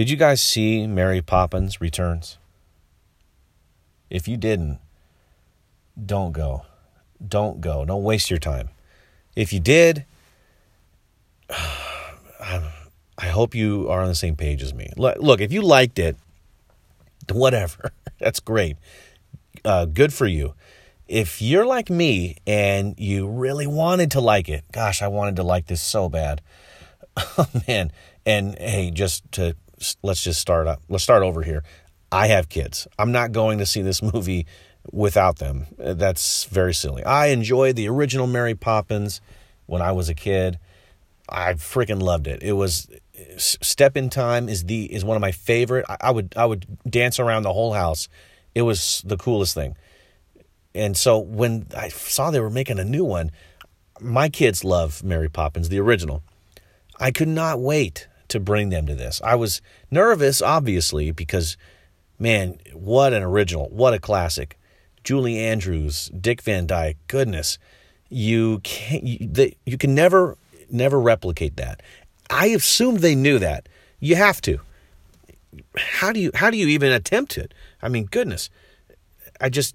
Did you guys see Mary Poppins Returns? If you didn't, don't go. Don't go. Don't waste your time. If you did, I hope you are on the same page as me. Look, if you liked it, whatever. That's great. Uh, good for you. If you're like me and you really wanted to like it, gosh, I wanted to like this so bad. Oh, man. And hey, just to let's just start up. Let's start over here. I have kids. I'm not going to see this movie without them. Uh, that's very silly. I enjoyed the original Mary Poppins when I was a kid. I freaking loved it. It was Step in Time is the is one of my favorite. I, I would I would dance around the whole house. It was the coolest thing. And so when I saw they were making a new one, my kids love Mary Poppins, the original. I could not wait to bring them to this. I was nervous, obviously, because man, what an original, what a classic. Julie Andrews, Dick Van Dyke, goodness, you can you, they, you can never never replicate that. I assumed they knew that. You have to. How do you how do you even attempt it? I mean, goodness. I just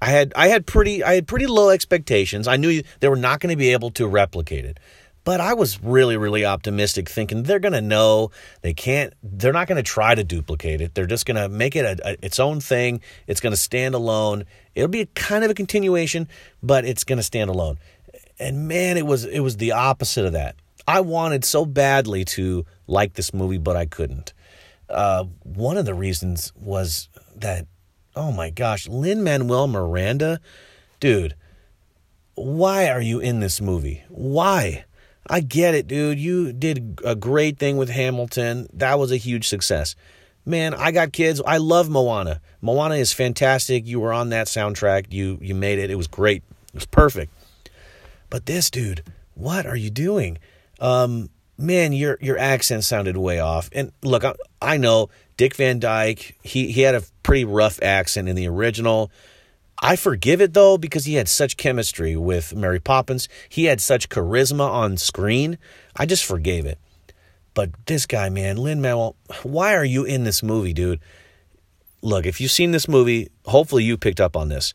I had I had pretty I had pretty low expectations. I knew they were not going to be able to replicate it. But I was really, really optimistic, thinking they're going to know they can't. They're not going to try to duplicate it. They're just going to make it a, a, its own thing. It's going to stand alone. It'll be kind of a continuation, but it's going to stand alone. And man, it was it was the opposite of that. I wanted so badly to like this movie, but I couldn't. Uh, one of the reasons was that, oh my gosh, Lin Manuel Miranda, dude, why are you in this movie? Why? I get it, dude. You did a great thing with Hamilton. That was a huge success. Man, I got kids. I love Moana. Moana is fantastic. You were on that soundtrack. You you made it. It was great. It was perfect. But this dude, what are you doing? Um, man, your your accent sounded way off. And look, I, I know Dick Van Dyke. He he had a pretty rough accent in the original. I forgive it though because he had such chemistry with Mary Poppins. He had such charisma on screen. I just forgave it. But this guy, man, Lin Manuel, why are you in this movie, dude? Look, if you've seen this movie, hopefully you picked up on this.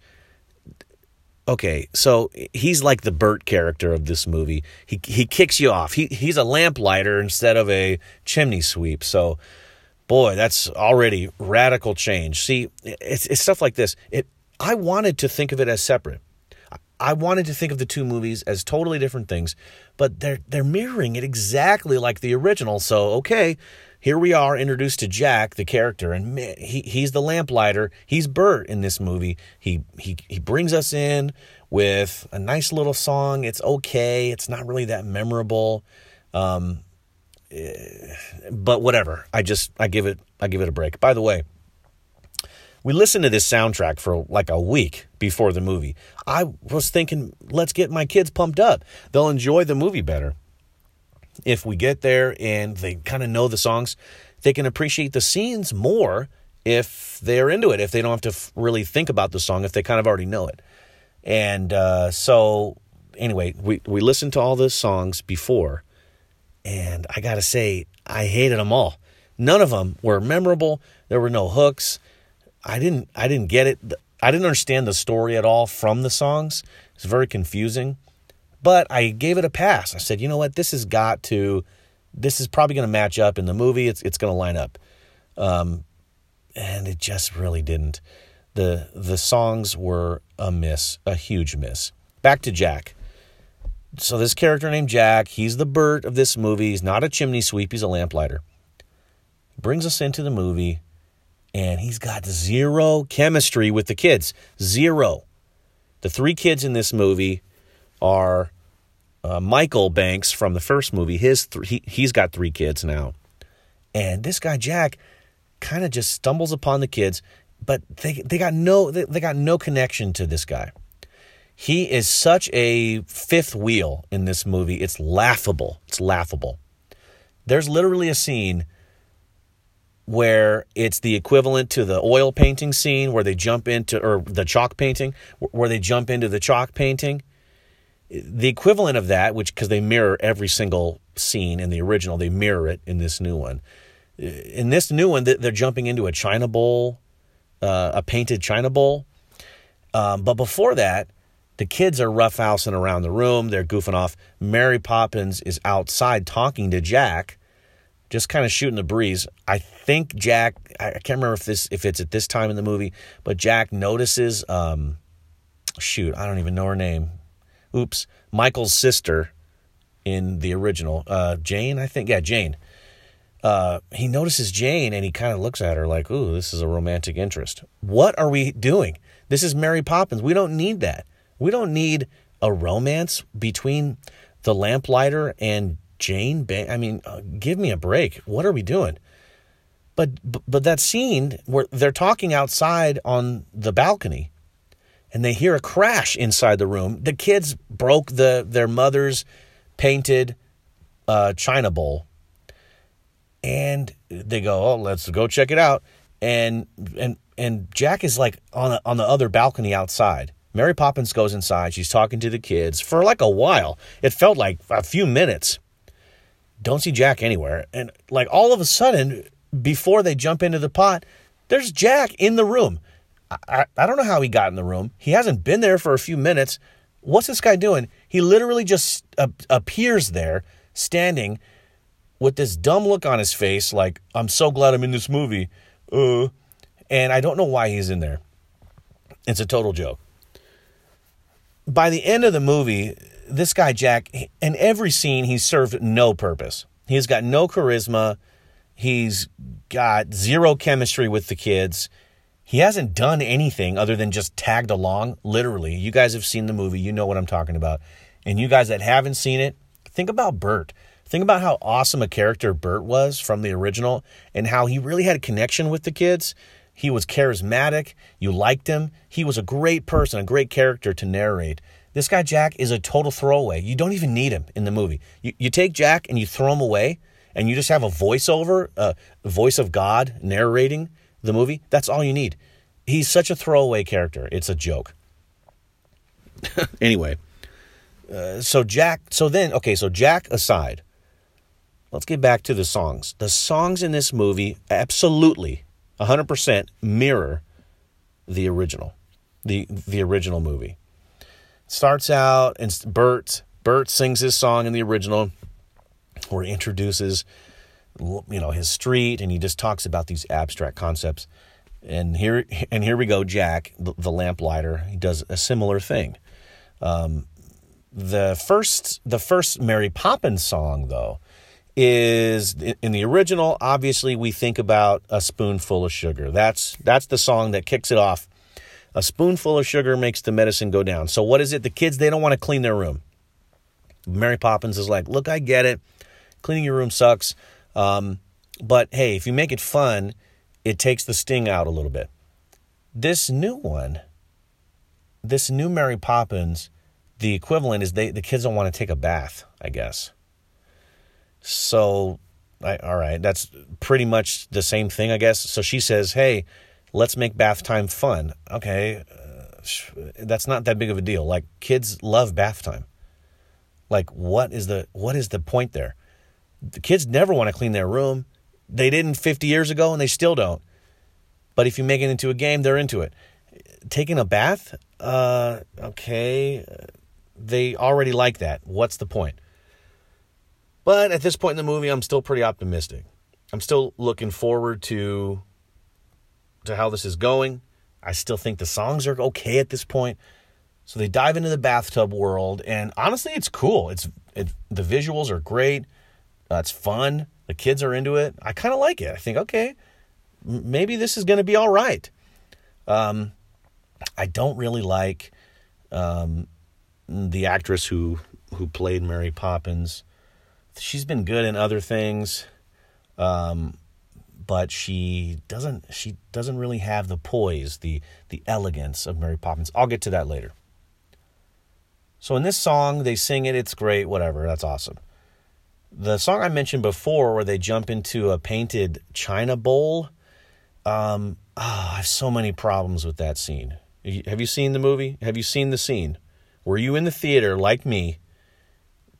Okay, so he's like the Bert character of this movie. He he kicks you off. He he's a lamplighter instead of a chimney sweep. So, boy, that's already radical change. See, it's it's stuff like this. It I wanted to think of it as separate. I wanted to think of the two movies as totally different things, but they're they're mirroring it exactly like the original. So okay, here we are introduced to Jack, the character, and man, he he's the lamplighter. He's Bert in this movie. He he he brings us in with a nice little song. It's okay. It's not really that memorable, um, eh, but whatever. I just I give it I give it a break. By the way we listened to this soundtrack for like a week before the movie. I was thinking, let's get my kids pumped up. They'll enjoy the movie better. If we get there and they kind of know the songs, they can appreciate the scenes more if they're into it, if they don't have to really think about the song, if they kind of already know it. And uh, so, anyway, we, we listened to all the songs before, and I got to say, I hated them all. None of them were memorable. There were no hooks. I didn't I didn't get it. I didn't understand the story at all from the songs. It's very confusing. But I gave it a pass. I said, you know what, this has got to this is probably going to match up in the movie. It's it's going to line up. Um, and it just really didn't. The the songs were a miss, a huge miss. Back to Jack. So this character named Jack, he's the Bert of this movie. He's not a chimney sweep, he's a lamplighter. Brings us into the movie and he's got zero chemistry with the kids. Zero. The three kids in this movie are uh, Michael Banks from the first movie. His th- he, he's got three kids now, and this guy Jack kind of just stumbles upon the kids, but they they got no they, they got no connection to this guy. He is such a fifth wheel in this movie. It's laughable. It's laughable. There's literally a scene where it's the equivalent to the oil painting scene where they jump into, or the chalk painting, where they jump into the chalk painting. The equivalent of that, which because they mirror every single scene in the original, they mirror it in this new one. In this new one, they're jumping into a china bowl, uh, a painted china bowl. Um, but before that, the kids are roughhousing around the room. They're goofing off. Mary Poppins is outside talking to Jack, just kind of shooting the breeze. I think Jack. I can't remember if this if it's at this time in the movie, but Jack notices. Um, shoot, I don't even know her name. Oops, Michael's sister in the original, uh, Jane. I think yeah, Jane. Uh, he notices Jane and he kind of looks at her like, "Ooh, this is a romantic interest." What are we doing? This is Mary Poppins. We don't need that. We don't need a romance between the lamplighter and Jane. I mean, uh, give me a break. What are we doing? But, but that scene where they're talking outside on the balcony, and they hear a crash inside the room. The kids broke the their mother's painted uh, china bowl, and they go, "Oh, let's go check it out." And and and Jack is like on the, on the other balcony outside Mary Poppins goes inside. She's talking to the kids for like a while. It felt like a few minutes. Don't see Jack anywhere. And like all of a sudden, before they jump into the pot, there's Jack in the room. I, I, I don't know how he got in the room. He hasn't been there for a few minutes. What's this guy doing? He literally just appears there, standing with this dumb look on his face, like, I'm so glad I'm in this movie. Uh, and I don't know why he's in there. It's a total joke by the end of the movie, this guy Jack, in every scene, he's served no purpose. He's got no charisma. He's got zero chemistry with the kids. He hasn't done anything other than just tagged along, literally. You guys have seen the movie, you know what I'm talking about. And you guys that haven't seen it, think about Bert. Think about how awesome a character Bert was from the original and how he really had a connection with the kids. He was charismatic. You liked him. He was a great person, a great character to narrate. This guy, Jack, is a total throwaway. You don't even need him in the movie. You, you take Jack and you throw him away, and you just have a voiceover, a voice of God narrating the movie. That's all you need. He's such a throwaway character. It's a joke. anyway, uh, so Jack, so then, okay, so Jack aside, let's get back to the songs. The songs in this movie absolutely 100% mirror the original, the the original movie. Starts out and Bert Bert sings his song in the original, where he introduces you know his street and he just talks about these abstract concepts. And here and here we go, Jack, the, the lamplighter. He does a similar thing. Um, the first the first Mary Poppins song though is in the original obviously we think about a spoonful of sugar that's that's the song that kicks it off a spoonful of sugar makes the medicine go down. So what is it? The kids they don't want to clean their room. Mary poppins is like look i get it. Cleaning your room sucks um, but hey if you make it fun it takes the sting out a little bit. This new one this new mary poppins the equivalent is they the kids don't want to take a bath i guess. So, I, all right, that's pretty much the same thing, I guess. So she says, "Hey, let's make bath time fun." Okay, uh, that's not that big of a deal. Like kids love bath time. Like what is the what is the point there? The kids never want to clean their room. They didn't 50 years ago and they still don't. But if you make it into a game, they're into it. Taking a bath, uh, okay, they already like that. What's the point? But at this point in the movie, I'm still pretty optimistic. I'm still looking forward to to how this is going. I still think the songs are okay at this point. So they dive into the bathtub world, and honestly, it's cool. It's it, the visuals are great. Uh, it's fun. The kids are into it. I kind of like it. I think okay, maybe this is going to be all right. Um, I don't really like um, the actress who who played Mary Poppins she's been good in other things, um, but she doesn't she doesn't really have the poise, the the elegance of Mary Poppins. I'll get to that later. So in this song, they sing it. It's great. Whatever. That's awesome. The song I mentioned before, where they jump into a painted china bowl. Um, oh, I have so many problems with that scene. Have you seen the movie? Have you seen the scene? Were you in the theater like me?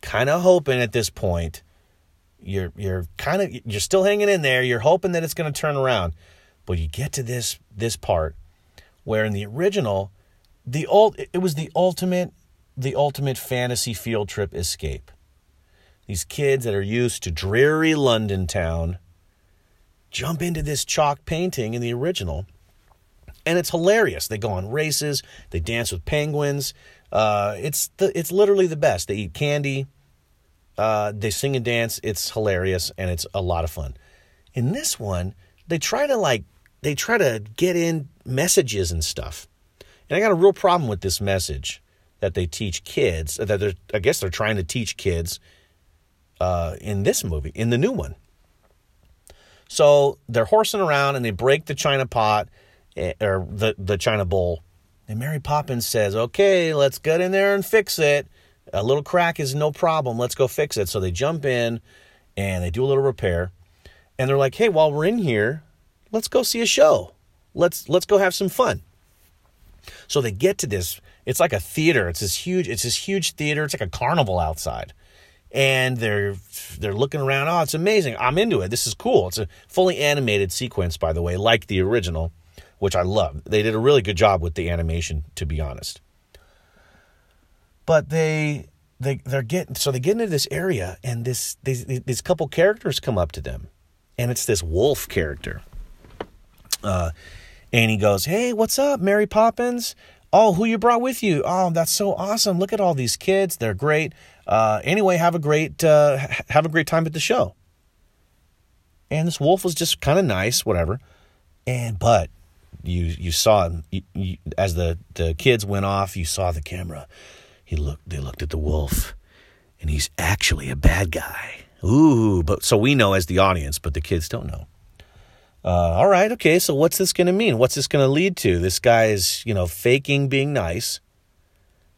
kind of hoping at this point You're you're kind of you're still hanging in there. You're hoping that it's going to turn around, but you get to this this part where in the original, the old it was the ultimate the ultimate fantasy field trip escape. These kids that are used to dreary London town jump into this chalk painting in the original, and it's hilarious. They go on races, they dance with penguins. Uh, it's the it's literally the best. They eat candy, uh, they sing and dance. It's hilarious and it's a lot of fun. In this one, they try to like they try to get in messages and stuff, and I got a real problem with this message that they teach kids. That they're I guess they're trying to teach kids uh, in this movie, in the new one. So they're horsing around and they break the china pot eh, or the, the china bowl. And Mary Poppins says, Okay, let's get in there and fix it. A little crack is no problem. Let's go fix it. So they jump in and they do a little repair. And they're like, Hey, while we're in here, let's go see a show. Let's let's go have some fun. So they get to this. It's like a theater. It's this huge. It's this huge theater. It's like a carnival outside and they're they're looking around. Oh, it's amazing! I'm into it. This is cool. It's a fully animated sequence, by the way, like the original, which I love. They did a really good job with the animation, to be honest. But they they they're getting so they get into this area, and this these these couple characters come up to them, and it's this wolf character. Uh, and he goes, "Hey, what's up, Mary Poppins? Oh, who you brought with you? Oh, that's so awesome! Look at all these kids. They're great. Uh, anyway, have a great uh, have a great time at the show. And this wolf was just kind of nice, whatever. And but you you saw you, you, as the the kids went off. You saw the camera. He looked. They looked at the wolf, and he's actually a bad guy. Ooh, but so we know as the audience, but the kids don't know. Uh, all right, okay. So what's this going to mean? What's this going to lead to? This guy is, you know, faking being nice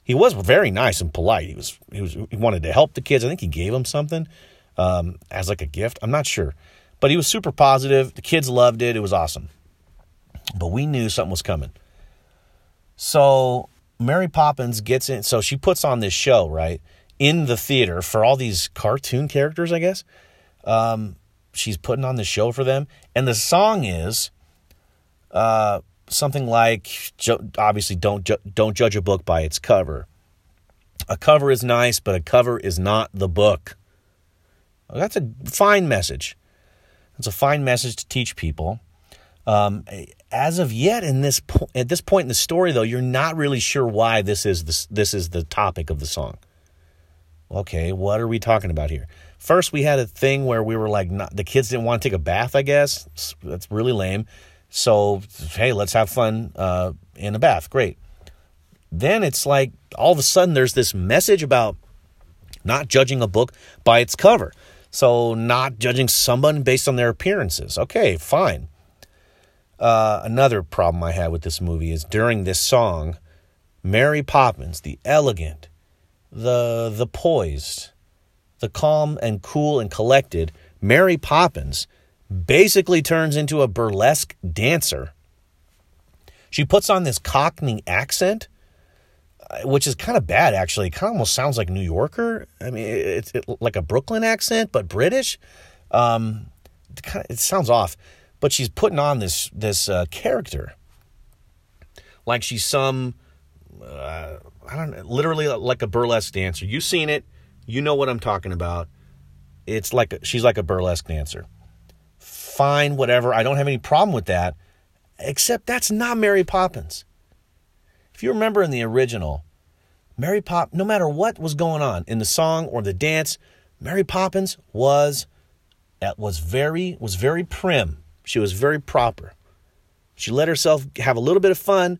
he was very nice and polite. He was he was he wanted to help the kids. I think he gave them something um, as like a gift. I'm not sure, but he was super positive. The kids loved it. It was awesome. But we knew something was coming. So Mary Poppins gets in. So she puts on this show right in the theater for all these cartoon characters. I guess um, she's putting on the show for them, and the song is. Uh, something like obviously don't ju- don't judge a book by its cover. A cover is nice, but a cover is not the book. That's a fine message. That's a fine message to teach people. Um, as of yet, in this po- at this point in the story, though, you're not really sure why this is the, this is the topic of the song. Okay, what are we talking about here? First, we had a thing where we were like, not, the kids didn't want to take a bath. I guess that's really lame. So, hey, let's have fun uh, in a bath. Great. Then it's like all of a sudden there's this message about not judging a book by its cover. So, not judging someone based on their appearances. Okay, fine. Uh, another problem I had with this movie is during this song, Mary Poppins, the elegant, the the poised, the calm and cool and collected Mary Poppins basically turns into a burlesque dancer. She puts on this Cockney accent, uh, which is kind of bad, actually. It kind of almost sounds like New Yorker. I mean, it's it, like a Brooklyn accent, but British. Um, it sounds off, but she's putting on this this uh, character, like she's some, uh, I don't know, literally like a burlesque dancer. You've seen it, you know what I'm talking about. It's like a, she's like a burlesque dancer fine, whatever. I don't have any problem with that. Except that's not Mary Poppins. If you remember in the original, Mary Pop, no matter what was going on in the song or the dance, Mary Poppins was was very was very prim. She was very proper. She let herself have a little bit of fun,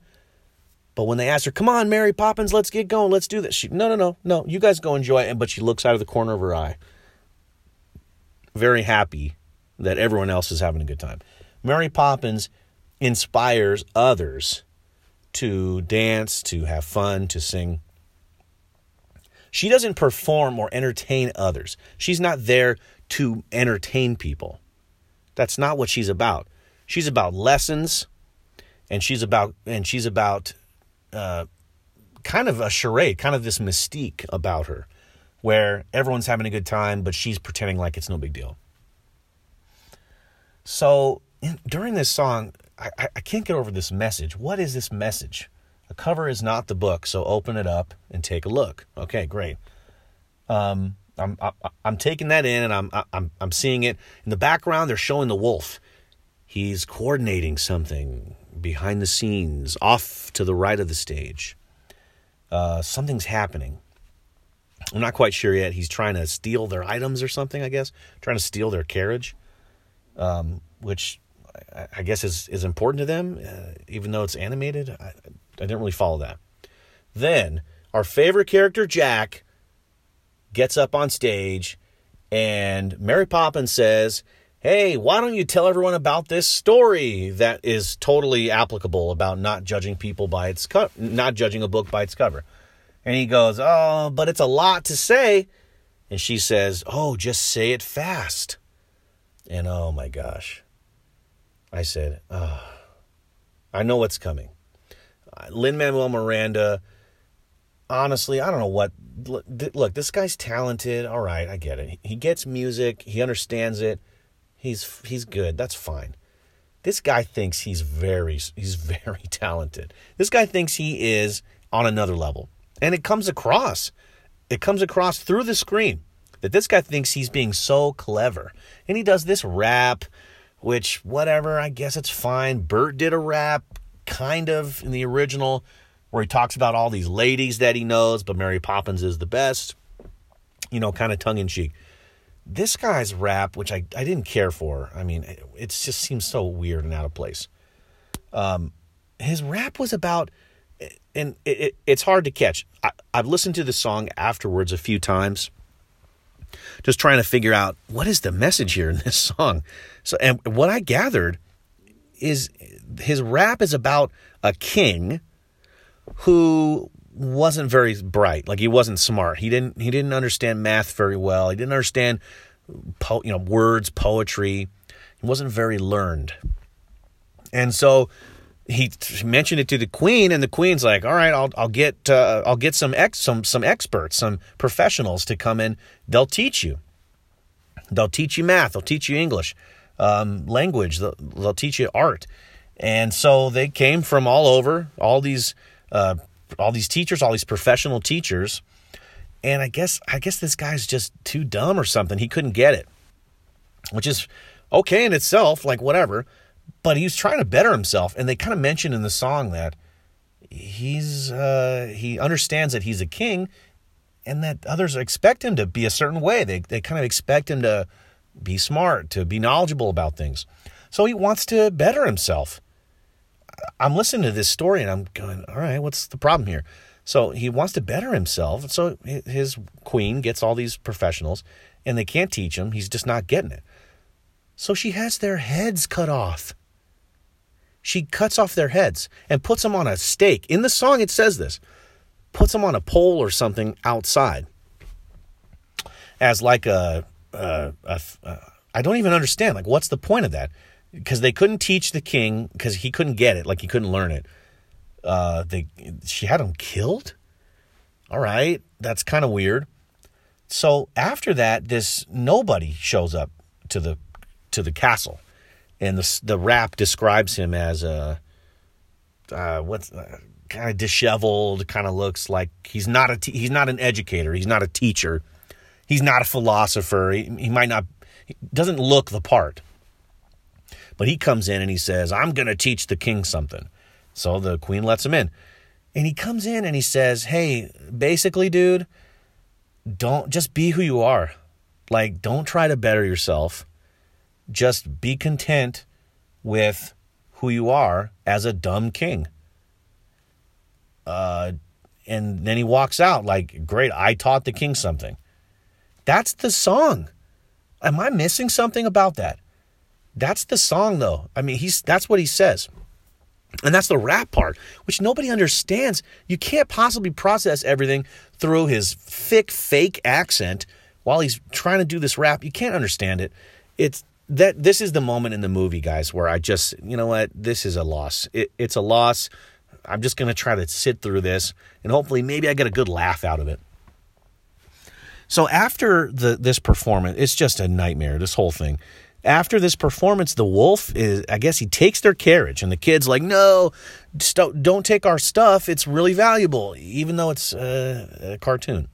but when they asked her, "Come on, Mary Poppins, let's get going, let's do this," she, "No, no, no, no, you guys go enjoy it." But she looks out of the corner of her eye, very happy that everyone else is having a good time. Mary Poppins inspires others to dance, to have fun, to sing. She doesn't perform or entertain others. She's not there to entertain people. That's not what she's about. She's about lessons, and she's about and she's about uh, kind of a charade, kind of this mystique about her. where everyone's having a good time, but she's pretending like it's no big deal. So in, during this song, I, I can't get over this message. What is this message? The cover is not the book, so open it up and take a look. Okay, great. Um, I'm I'm taking that in, and I'm I'm I'm seeing it in the background. They're showing the wolf. He's coordinating something behind the scenes, off to the right of the stage. Uh, something's happening. I'm not quite sure yet. He's trying to steal their items or something. I guess trying to steal their carriage, um, which I, I, guess is is important to them, uh, even though it's animated. I, I didn't really follow that. Then our favorite character, Jack, gets up on stage, and Mary Poppins says, Hey, why don't you tell everyone about this story that is totally applicable about not judging people by its co- not judging a book by its cover? And he goes, Oh, but it's a lot to say. And she says, Oh, just say it fast. And oh my gosh. I said, Oh, I know what's coming. Uh, Lin Manuel Miranda, honestly, I don't know what. Look, this guy's talented. All right, I get it. He gets music, he understands it He's he's good. That's fine. This guy thinks he's very he's very talented. This guy thinks he is on another level. And it comes across. It comes across through the screen that this guy thinks he's being so clever. And he does this rap which whatever, I guess it's fine. Bert did a rap kind of in the original where he talks about all these ladies that he knows, but Mary Poppins is the best. You know, kind of tongue in cheek this guy's rap, which I, I didn't care for, I mean, it, it just seems so weird and out of place. Um, his rap was about, and it, it, it's hard to catch. I, I've listened to the song afterwards a few times, just trying to figure out what is the message here in this song. So, and what I gathered is his rap is about a king who wasn't very bright. Like he wasn't smart. He didn't he didn't understand math very well. He didn't understand po- you know words, poetry. He wasn't very learned. And so he mentioned it to the queen and the queen's like, "All right, I'll I'll get uh, I'll get some ex some some experts, some professionals to come in. They'll teach you. They'll teach you math, they'll teach you English, um, language, they'll, they'll teach you art." And so they came from all over, all these uh, all these teachers, all these professional teachers. And I guess I guess this guy's just too dumb or something. He couldn't get it. Which is okay in itself, like whatever. But he was trying to better himself. And they kind of mentioned in the song that he's uh, he understands that he's a king and that others expect him to be a certain way. They they kind of expect him to be smart, to be knowledgeable about things. So he wants to better himself. I'm listening to this story and I'm going, all right, what's the problem here? So he wants to better himself. So his queen gets all these professionals and they can't teach him. He's just not getting it. So she has their heads cut off. She cuts off their heads and puts them on a stake. In the song, it says this puts them on a pole or something outside as like a, a, a, a I don't even understand. Like, what's the point of that? Because they couldn't teach the king because he couldn't get it, like he couldn't learn it. Uh, they she had him killed. All right, that's kind of weird. So after that, this nobody shows up to the to the castle, and the the rap describes him as a uh, what's uh, kind of disheveled, kind of looks like he's not a t- he's not an educator, he's not a teacher, he's not a philosopher. He, he might not he doesn't look the part. But he comes in and he says, I'm going to teach the king something. So the queen lets him in. And he comes in and he says, Hey, basically, dude, don't just be who you are. Like, don't try to better yourself. Just be content with who you are as a dumb king. Uh, and then he walks out like, Great, I taught the king something. That's the song. Am I missing something about that? That's the song though. I mean, he's that's what he says. And that's the rap part, which nobody understands. You can't possibly process everything through his thick fake accent while he's trying to do this rap. You can't understand it. It's that this is the moment in the movie, guys, where I just, you know what, this is a loss. It, it's a loss. I'm just going to try to sit through this and hopefully maybe I get a good laugh out of it. So after the this performance, it's just a nightmare. This whole thing. After this performance, the wolf is. I guess he takes their carriage, and the kid's like, "No, don't, don't take our stuff. It's really valuable, even though it's uh, a cartoon."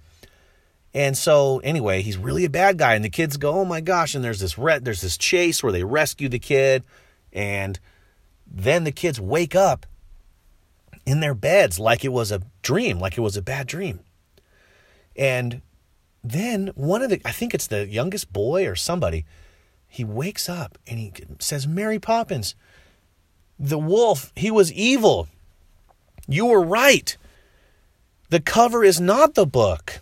And so anyway, he's really a bad guy, and the kids go, "Oh my gosh!" And there's this re- there's this chase where they rescue the kid, and then the kids wake up in their beds like it was a dream, like it was a bad dream. And then one of the, I think it's the youngest boy or somebody, he wakes up and he says, Mary Poppins, the wolf, he was evil. You were right. The cover is not the book.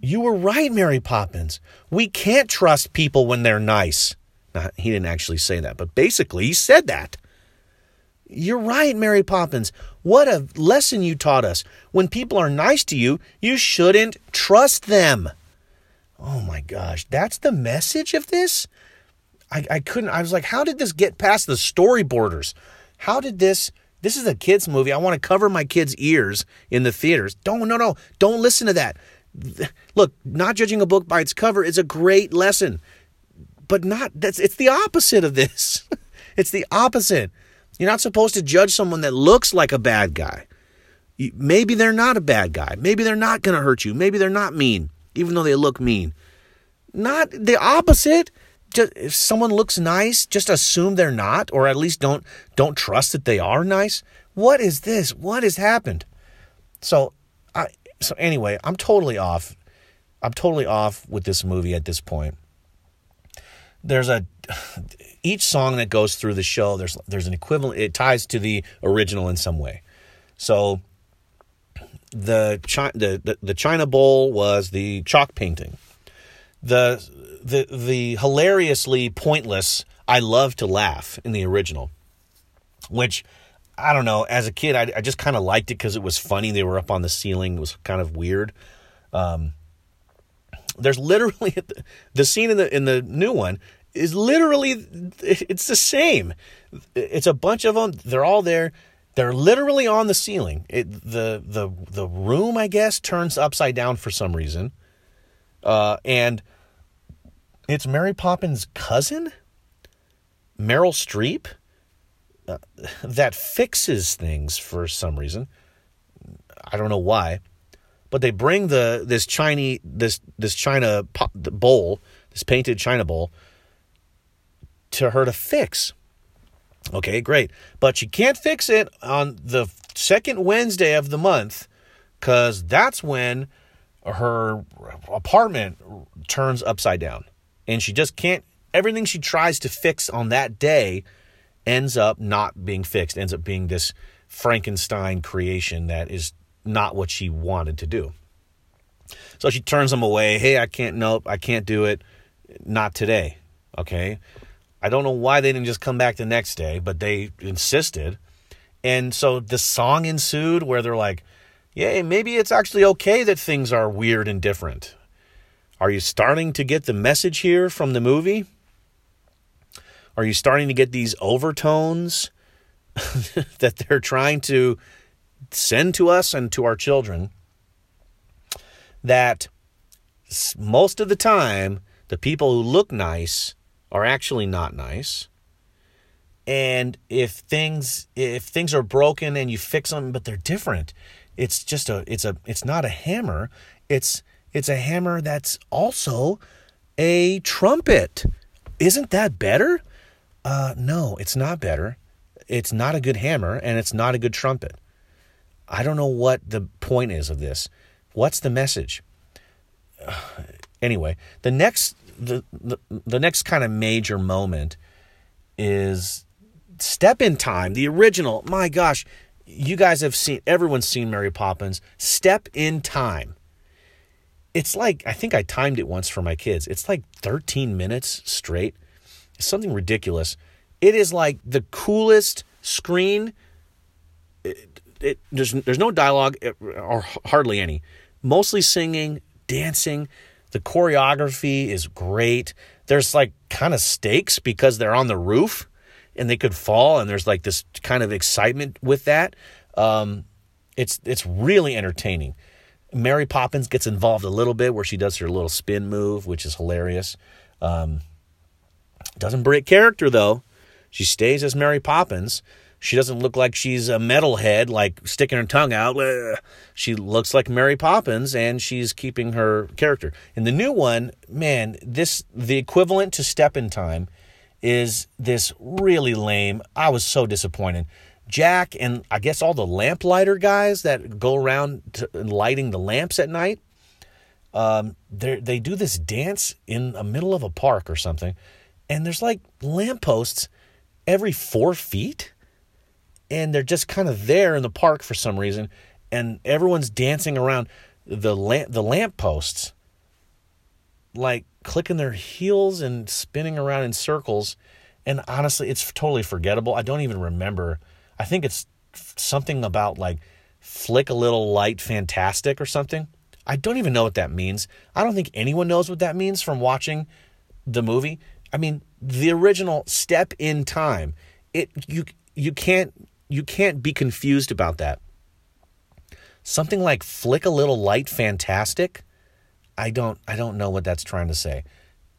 You were right, Mary Poppins. We can't trust people when they're nice. Now, he didn't actually say that, but basically he said that. You're right, Mary Poppins. What a lesson you taught us. When people are nice to you, you shouldn't trust them. Oh my gosh, that's the message of this? I, I couldn't, I was like, how did this get past the storyboarders? How did this, this is a kid's movie. I want to cover my kids' ears in the theaters. Don't, no, no, don't listen to that. Look, not judging a book by its cover is a great lesson, but not, that's, it's the opposite of this. it's the opposite. You're not supposed to judge someone that looks like a bad guy. Maybe they're not a bad guy. Maybe they're not going to hurt you. Maybe they're not mean, even though they look mean. Not the opposite. Just, if someone looks nice, just assume they're not, or at least don't don't trust that they are nice. What is this? What has happened? So, I so anyway, I'm totally off. I'm totally off with this movie at this point. There's a each song that goes through the show, there's there's an equivalent. It ties to the original in some way. So the the the, the China Bowl was the chalk painting. The the the hilariously pointless I love to laugh in the original, which I don't know. As a kid, I, I just kind of liked it because it was funny. They were up on the ceiling. It was kind of weird. Um, there's literally the scene in the in the new one is literally it's the same. It's a bunch of them. They're all there. They're literally on the ceiling. It, the the the room, I guess, turns upside down for some reason. Uh, and it's Mary Poppins' cousin, Meryl Streep, uh, that fixes things for some reason. I don't know why, but they bring the this Chinese this this china bowl, this painted china bowl, to her to fix. Okay, great. But she can't fix it on the second Wednesday of the month because that's when her apartment turns upside down. And she just can't, everything she tries to fix on that day ends up not being fixed, ends up being this Frankenstein creation that is not what she wanted to do. So she turns them away. Hey, I can't, nope, I can't do it. Not today. Okay. I don't know why they didn't just come back the next day, but they insisted. And so the song ensued where they're like, yay, maybe it's actually okay that things are weird and different. Are you starting to get the message here from the movie? Are you starting to get these overtones that they're trying to send to us and to our children? That most of the time, the people who look nice are actually not nice. And if things if things are broken and you fix them but they're different, it's just a it's a it's not a hammer. It's it's a hammer that's also a trumpet. Isn't that better? Uh no, it's not better. It's not a good hammer and it's not a good trumpet. I don't know what the point is of this. What's the message? Anyway, the next the, the, the next kind of major moment is Step in Time, the original. My gosh, you guys have seen, everyone's seen Mary Poppins. Step in Time. It's like, I think I timed it once for my kids. It's like 13 minutes straight. It's something ridiculous. It is like the coolest screen. It, it, there's, there's no dialogue or hardly any. Mostly singing, dancing. The choreography is great. There's like kind of stakes because they're on the roof and they could fall, and there's like this kind of excitement with that. Um, it's it's really entertaining. Mary Poppins gets involved a little bit where she does her little spin move, which is hilarious. Um, doesn't break character though. She stays as Mary Poppins. She doesn't look like she's a metalhead, like sticking her tongue out. She looks like Mary Poppins, and she's keeping her character. In the new one, man, this the equivalent to Step in Time is this really lame. I was so disappointed. Jack and I guess all the lamplighter guys that go around lighting the lamps at night. Um, they do this dance in the middle of a park or something, and there's like lampposts every four feet, and they're just kind of there in the park for some reason, and everyone's dancing around the lamp the lampposts, like clicking their heels and spinning around in circles. And honestly, it's totally forgettable. I don't even remember I think it's something about like flick a little light fantastic or something. I don't even know what that means. I don't think anyone knows what that means from watching the movie. I mean, the original Step in Time. It you you can't you can't be confused about that. Something like flick a little light fantastic. I don't I don't know what that's trying to say.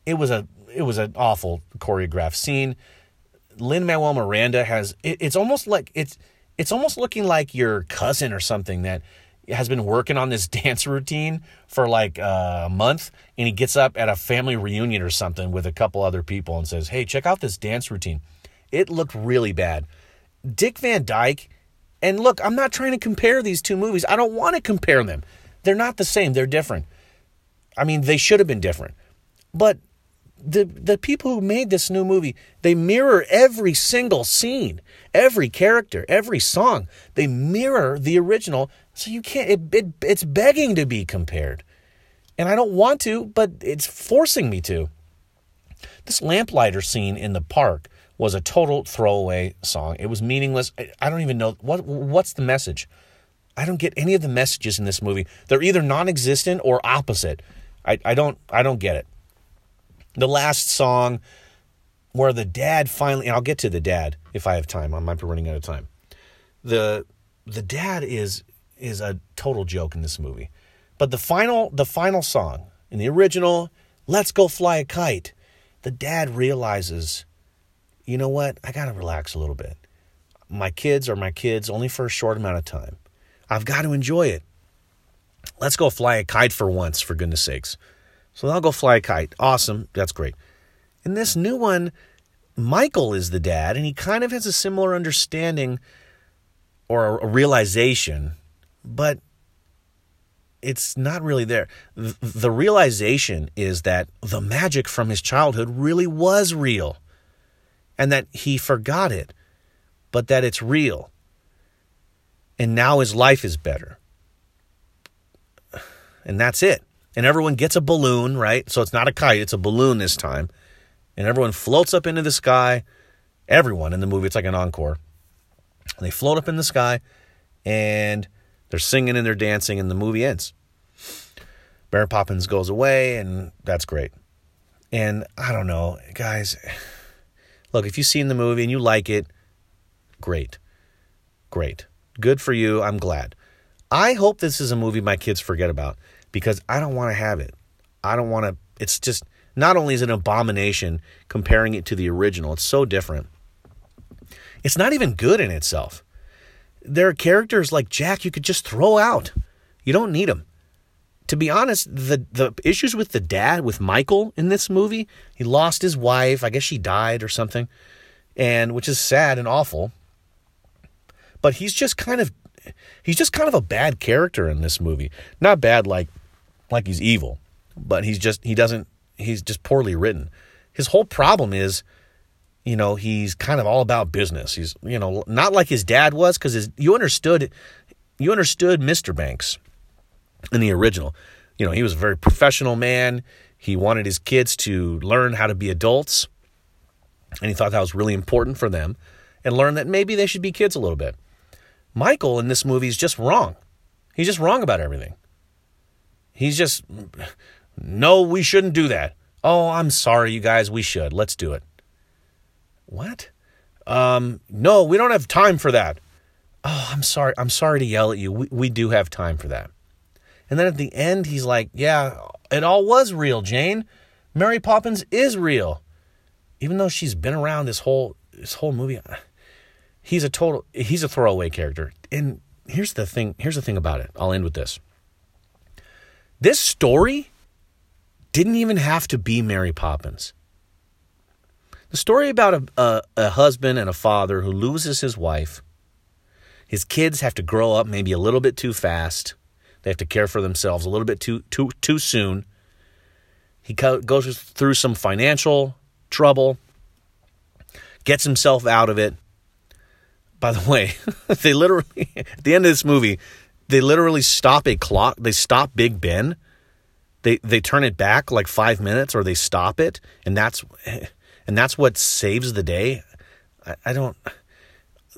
It was a it was an awful choreographed scene. Lin Manuel Miranda has it, it's almost like it's it's almost looking like your cousin or something that has been working on this dance routine for like uh, a month and he gets up at a family reunion or something with a couple other people and says, "Hey, check out this dance routine." It looked really bad. Dick Van Dyke and look, I'm not trying to compare these two movies. I don't want to compare them. They're not the same. They're different. I mean, they should have been different. But the the people who made this new movie they mirror every single scene every character every song they mirror the original so you can't it, it, it's begging to be compared and i don't want to but it's forcing me to this lamplighter scene in the park was a total throwaway song it was meaningless i don't even know what what's the message i don't get any of the messages in this movie they're either non-existent or opposite i, I don't i don't get it the last song where the dad finally I'll get to the dad if I have time. I might be running out of time. The the dad is is a total joke in this movie. But the final the final song in the original, Let's Go Fly a Kite, the dad realizes, you know what? I got to relax a little bit. My kids are my kids only for a short amount of time. I've got to enjoy it. Let's go fly a kite for once, for goodness sakes. So I'll go fly a kite. Awesome. That's great. In this new one, Michael is the dad, and he kind of has a similar understanding or a realization, but it's not really there. The realization is that the magic from his childhood really was real and that he forgot it, but that it's real. And now his life is better. And that's it and everyone gets a balloon, right? So it's not a kite, it's a balloon this time. And everyone floats up into the sky. Everyone in the movie, it's like an encore. They float up in the sky and they're singing and they're dancing, and the movie ends. Mary Poppins goes away, and that's great. And I don't know, guys. Look, if you've seen the movie and you like it, great. Great. Good for you. I'm glad. I hope this is a movie my kids forget about because I don't want to have it. I don't want to. It's just not only is it an abomination comparing it to the original, it's so different. It's not even good in itself. There are characters like Jack you could just throw out. You don't need them. To be honest, the the issues with the dad with Michael in this movie, he lost his wife. I guess she died or something, and which is sad and awful. But he's just kind of he's just kind of a bad character in this movie. Not bad like like he's evil, but he's just he doesn't he's just poorly written. His whole problem is, you know, he's kind of all about business. He's you know not like his dad was because you understood you understood Mr. Banks in the original. You know, he was a very professional man. He wanted his kids to learn how to be adults, and he thought that was really important for them, and learn that maybe they should be kids a little bit. Michael in this movie is just wrong. He's just wrong about everything. He's just, no, we shouldn't do that. Oh, I'm sorry, you guys, we should. Let's do it. What? Um, no, we don't have time for that. Oh, I'm sorry. I'm sorry to yell at you. We, we do have time for that. And then at the end, he's like, Yeah, it all was real, Jane. Mary Poppins is real. Even though she's been around this whole this whole movie, he's a total he's a throwaway character. And here's the thing, here's the thing about it. I'll end with this. This story didn't even have to be Mary Poppins. The story about a, a, a husband and a father who loses his wife. His kids have to grow up maybe a little bit too fast. They have to care for themselves a little bit too too too soon. He goes through some financial trouble, gets himself out of it. By the way, they literally at the end of this movie, they literally stop a clock. They stop Big Ben. They they turn it back like five minutes, or they stop it, and that's and that's what saves the day. I, I don't.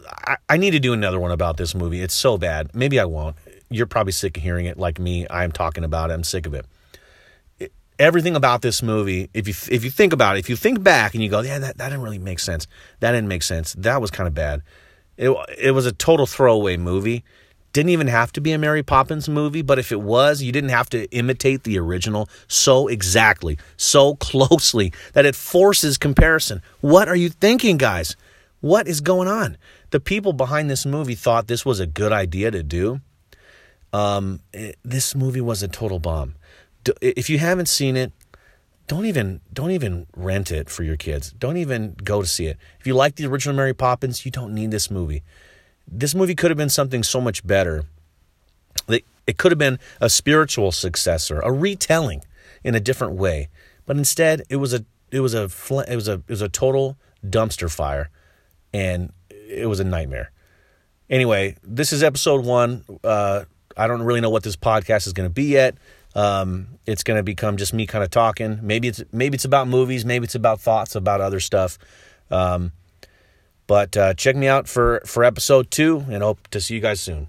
I, I need to do another one about this movie. It's so bad. Maybe I won't. You're probably sick of hearing it, like me. I'm talking about it. I'm sick of it. Everything about this movie, if you if you think about it, if you think back and you go, yeah, that, that didn't really make sense. That didn't make sense. That was kind of bad. It it was a total throwaway movie. Didn't even have to be a Mary Poppins movie, but if it was, you didn't have to imitate the original so exactly, so closely that it forces comparison. What are you thinking, guys? What is going on? The people behind this movie thought this was a good idea to do. Um, it, this movie was a total bomb. If you haven't seen it, don't even don't even rent it for your kids. Don't even go to see it. If you like the original Mary Poppins, you don't need this movie. This movie could have been something so much better. It could have been a spiritual successor, a retelling in a different way. But instead, it was a it was a it was a it was a total dumpster fire, and it was a nightmare. Anyway, this is episode one. Uh, I don't really know what this podcast is going to be yet. Um, it's going to become just me kind of talking. Maybe it's maybe it's about movies. Maybe it's about thoughts about other stuff. Um, but uh, check me out for for episode two, and hope to see you guys soon.